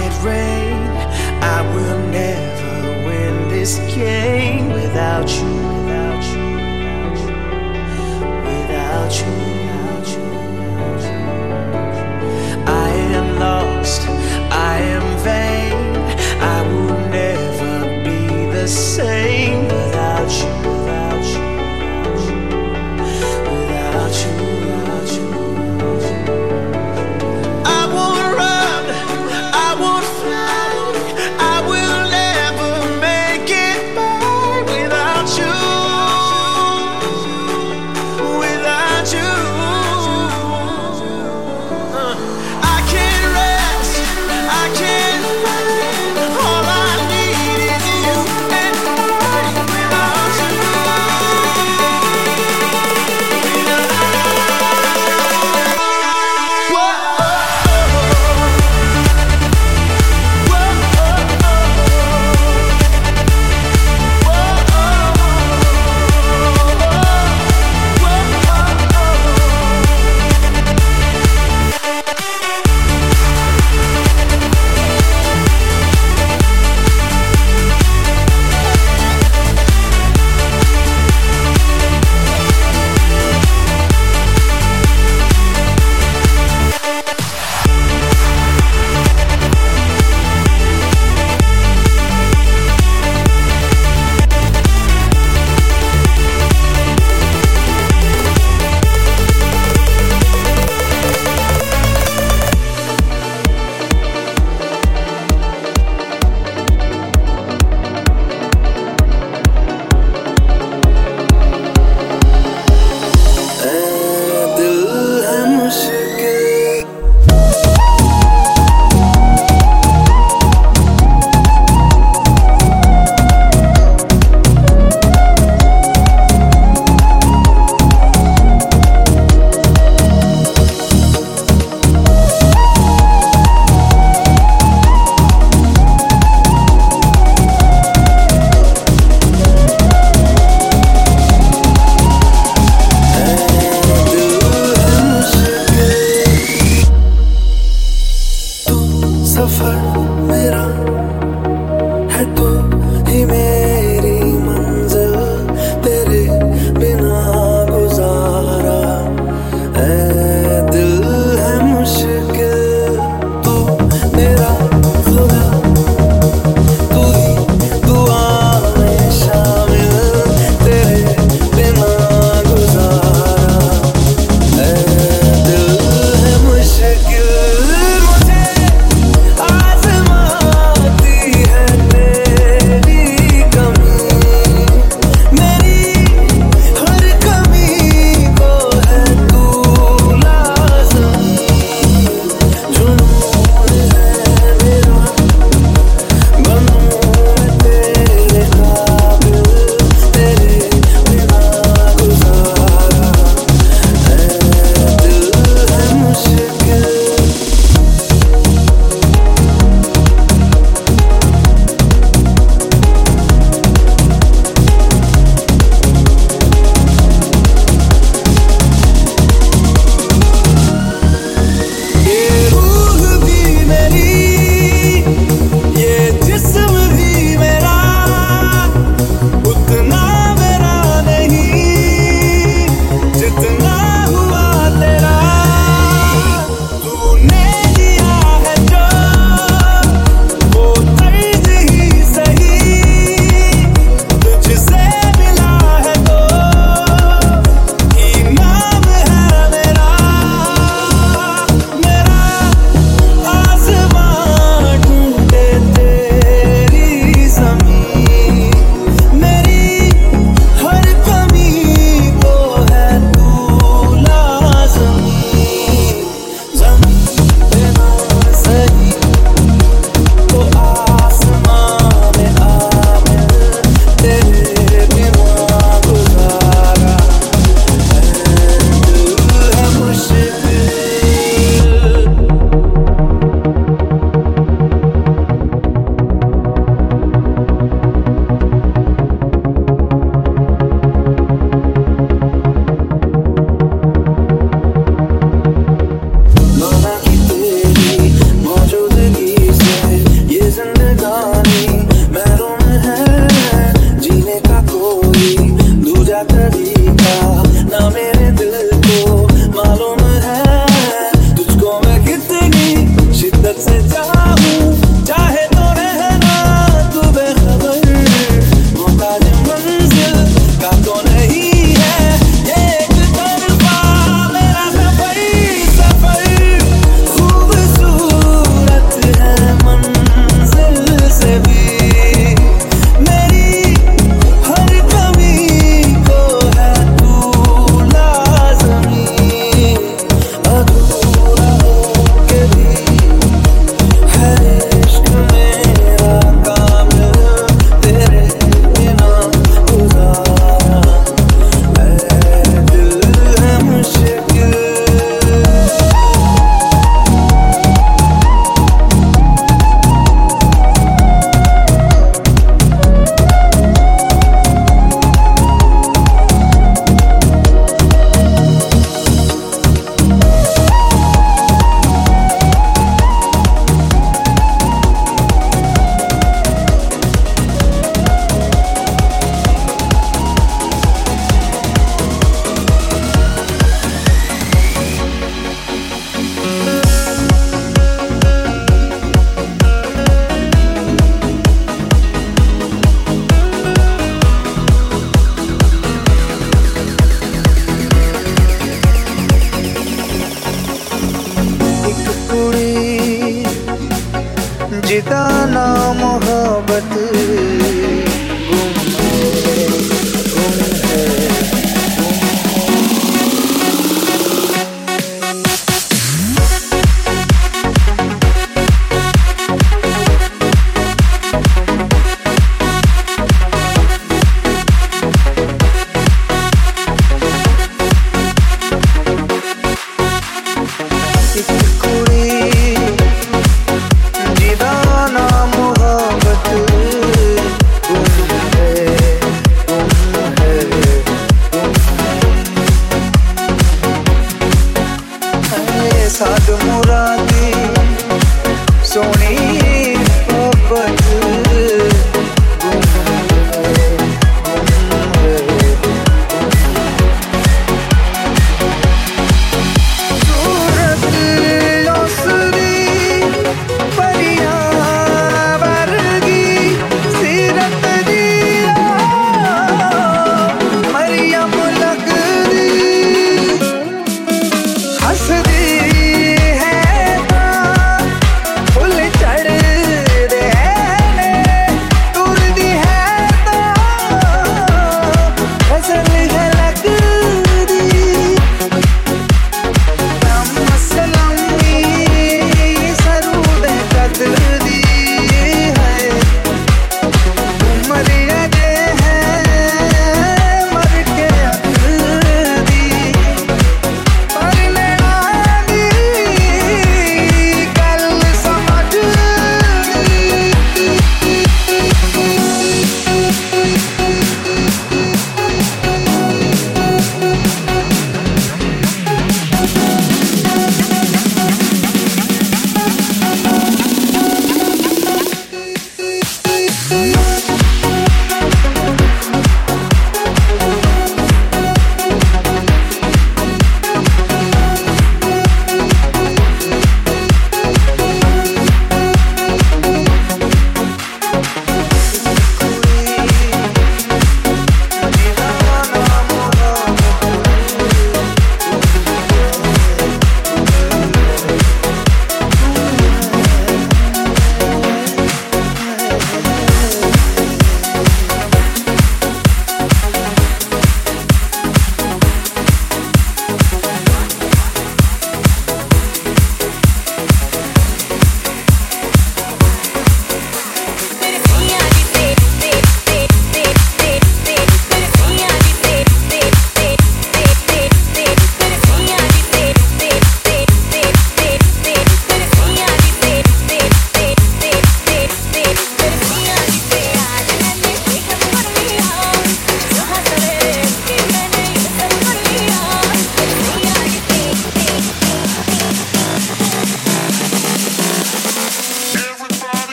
it rain. I will never win this game without you, without you, without you. Without you.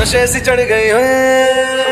नशे से चढ़ गए हैं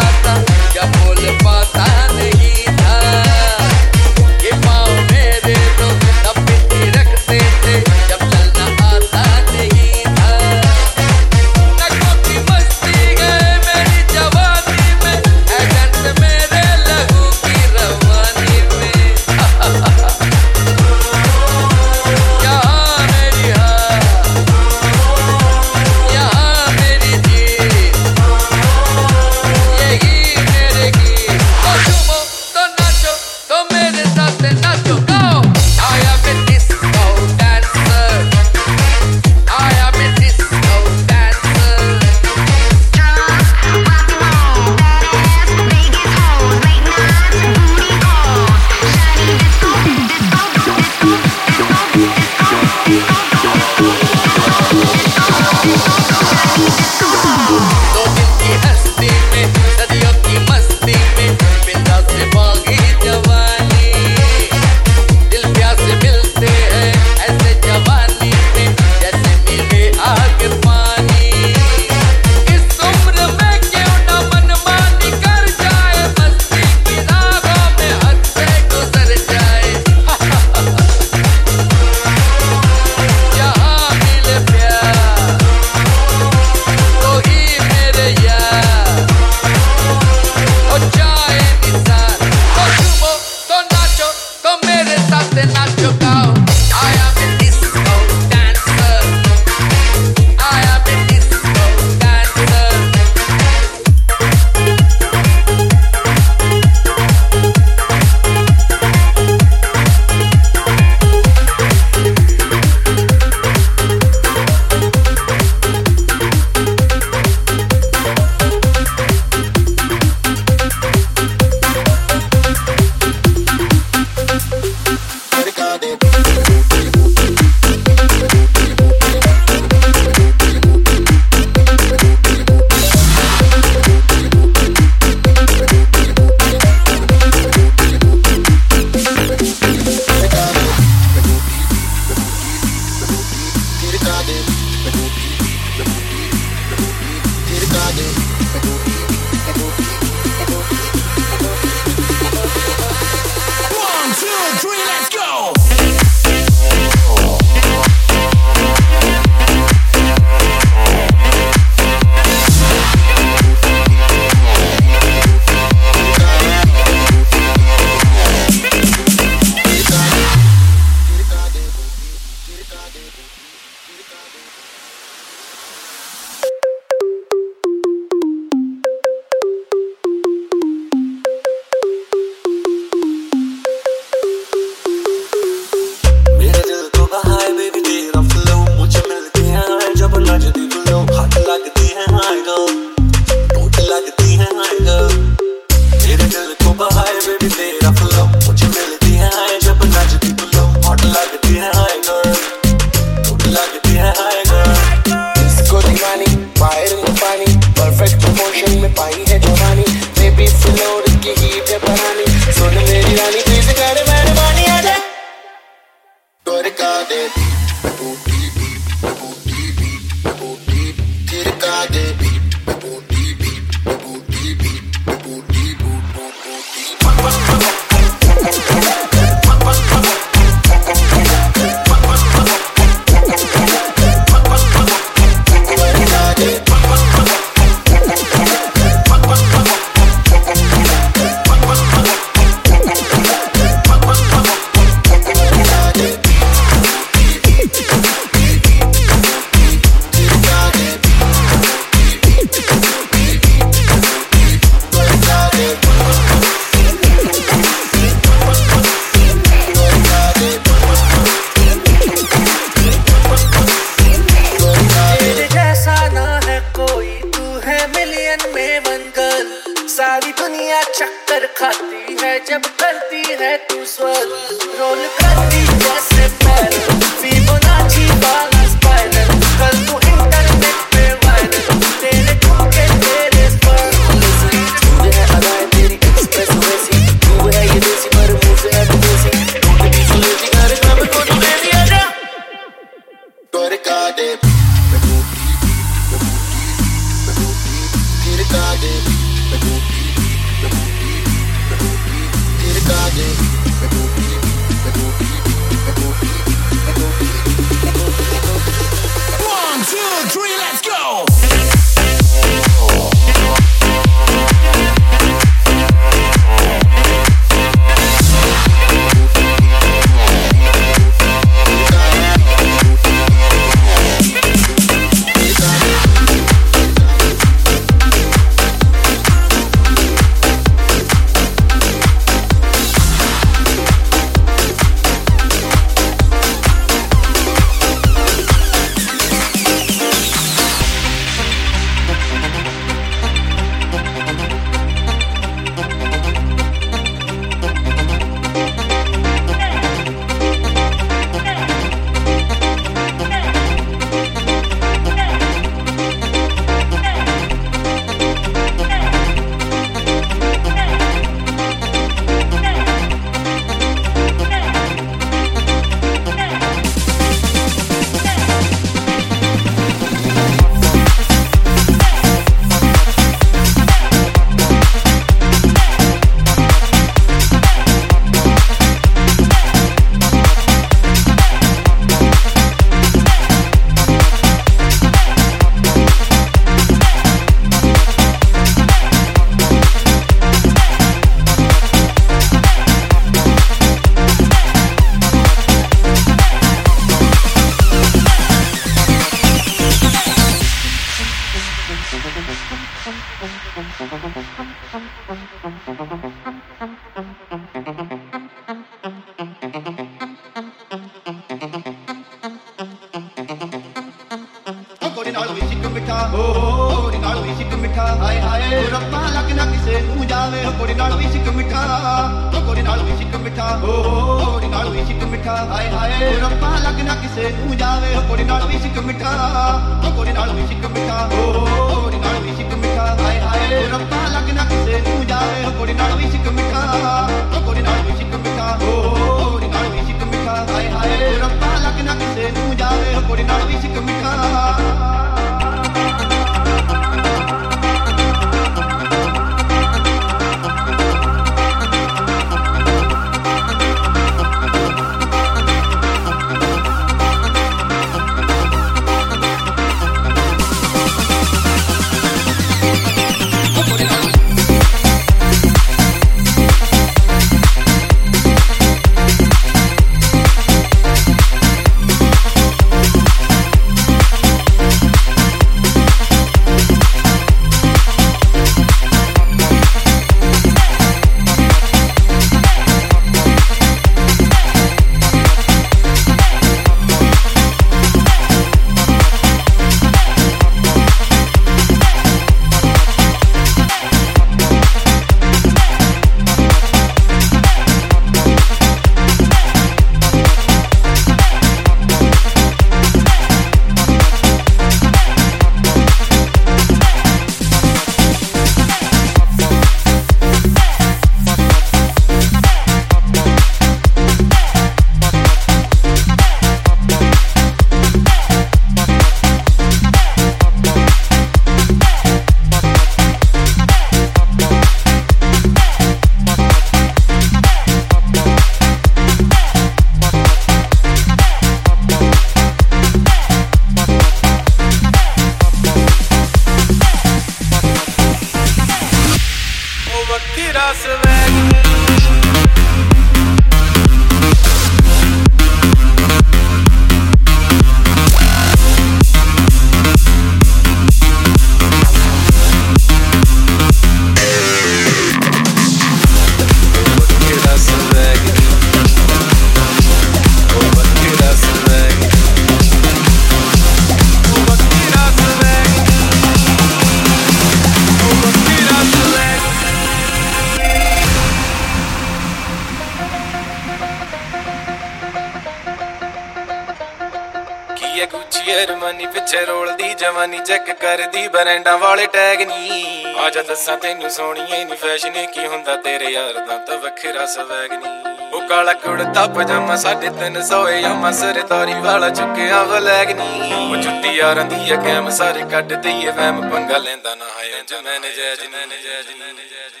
ਕਰਦੀ ਬਰੈਂਡਾਂ ਵਾਲੇ ਟੈਗ ਨਹੀਂ ਆ ਜਾ ਦੱਸਾਂ ਤੈਨੂੰ ਸੋਣੀਏ ਨੀ ਫੈਸ਼ਨ ਕੀ ਹੁੰਦਾ ਤੇਰੇ ਯਾਰ ਦਾ ਤਾਂ ਵੱਖਰਾ ਸਵੈਗ ਨਹੀਂ ਉਹ ਕਾਲਾ ਕੁੜਤਾ, ਪਜਾਮਾ ਸਾਢੇ ਤਿੰਨ ਸੌ ਯਾਮਾ ਸਰਦਾਰੀ ਵਾਲਾ ਚੁੱਕਿਆ ਵਲੈਗ ਨਹੀਂ ਉਹ ਜੁੱਤੀ ਯਾਰਾਂ ਦੀ ਆ, ਕੈਮ ਸਾਰੇ ਕੱਢ ਦਈਏ ਵੈਮ ਪੰਗਾ ਲੈਂਦਾ ਨਾ ਹੈ ਇੰਜ ਮੈਨੇ ਜੈ ਜੀ ਮੈਨੇ ਜੈ ਜੀ ਮੈਨੇ ਜੈ ਜੀ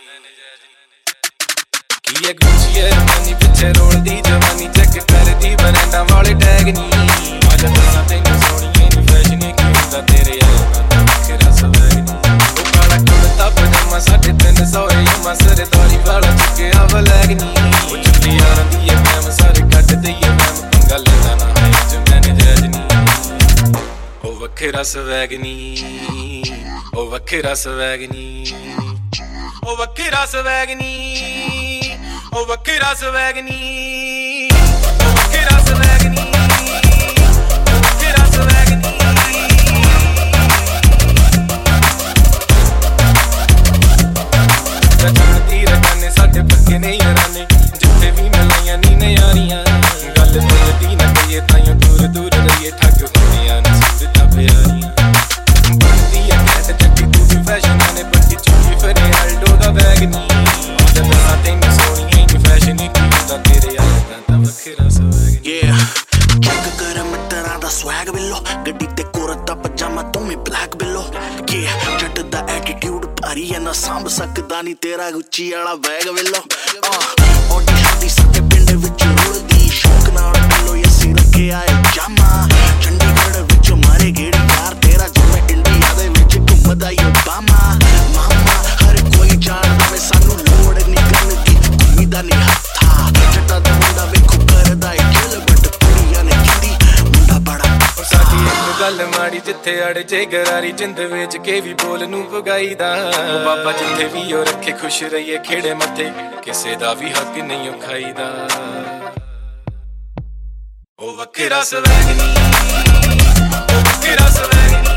ਕੀ ਹੈ ਗੁੱਚੀ ਅਰਮਾਨੀ ਪਿੱਛੇ ਰੋਲਦੀ, ਜਵਾਨੀ ਚੈੱਕ ਕਰਦੀ, ਬਰੈਂਡਾਂ ਵਾਲੇ ਟੈਗ ਨਹੀਂ ਆ ਜਾ ਦੱਸਾਂ ਤੈਨੂੰ ਸੋਣੀਏ ਨੀ ਫੈਸ਼ਨ ਕੀ ਹੁੰਦਾ ਤੇਰੇ ਯਾਰ ਦਾ ਤਾਂ ਵੱਖਰਾ ਸਵੈਗ ਨਹੀਂ ਉਹ ਕਾਲਾ ਕੁੜਤਾ ਪਜਾਮਾ ਸਾਢੇ ਤਿੰਨ ਸੌ ਯਾਮਾ ਸਰਦਾਰੀ ਵਾਲਾ ਚੁੱਕਿਆ ਵਲੈਗ ਨਹੀਂ ਉਹ ਜੁੱਤੀ ਯਾਰਾਂ ਦੀ ਆ ਕੈਮ ਸਾਰੇ ਕੱਢ ਦਈਏ ਵੈਮ ਪੰਗਾ ਲੈਂਦਾ ਨਾ ਹੈ ਇੰਜ ਮੈਨੇ ਜੈ ਜੀ ਉਹ ਵੱਖਰਾ ਸਵੈਗ ਨਹੀਂ ਉਹ ਵੱਖਰਾ ਸਵੈਗ ਨਹੀਂ ਉਹ ਵੱਖਰਾ ਸਵੈਗ ਨਹੀਂ ਉਹ ਵੱਖਰਾ ਸਵੈਗ ਰਚਣਦੀ ਰਕਾਨੇ ਸਾਡੇ ਪੱਕੇ ਨੇ ਯਾਰਾਨੇ ਜਿੱਥੇ ਵੀ ਮਿਲਾਈਆਂ ਨੀ ਨਿਆਰੀਆਂ ਗੱਲ ਮਿਲਦੀ ਨਾ ਕਹੀਏ, ਤਾਈਓ ਦੂਰ ਦੂਰ ਰਹੀਏ, ਠੱਗ ਨਾ ਸੰਭ ਸਕਦਾ ਨਹੀਂ ਤੇਰਾ ਗੁੱਚੀ ਵਾਲਾ ਬੈਗ ਵੇਲੋ। ਆ ਓਡੀ ਸ਼ਾਦੀ ਸਾਡੇ ਪਿੰਡ ਵਿੱਚ ਰੁਲਦੀ ਸ਼ੌਕ ਨਾਲ ਬਿੱਲੋ ਯਸੀ ਰੱਖਿਆ ਏ ਜਾਮਾ ਚੰਡੀਗੜ੍ਹ ਵਿੱਚ ਮਾਰੇ ਗੇੜੀ ਯਾਰ ਤੇਰਾ ਜਿਵੇਂ ਇੰਡੀਆ ਦੇ ਵਿੱਚ ਘੁੰਮਦਾ ਈ ਗੱਲ ਮਾੜੀ ਜਿੱਥੇ ਅੜ ਜੇ ਗਰਾਰੀ ਜਿੰਦ ਵੇਚ ਕੇ ਵੀ ਬੋਲ ਨੂੰ ਭਗਾਈਦਾ ਉਹ ਬਾਬਾ ਜਿੱਥੇ ਵੀ ਉਹ ਰੱਖੇ ਖੁਸ਼ ਰਹੀਏ ਖੇੜੇ ਮੱਥੇ, ਕਿਸੇ ਦਾ ਵੀ ਹੱਕ ਨਹੀਂ ਉਹ ਖਾਈਦਾ। ਉਹ ਵੱਖਰਾ ਸਵੈਗ ਨਹੀਂ ਉਹ ਵੱਖਰਾ ਸਵੈਗ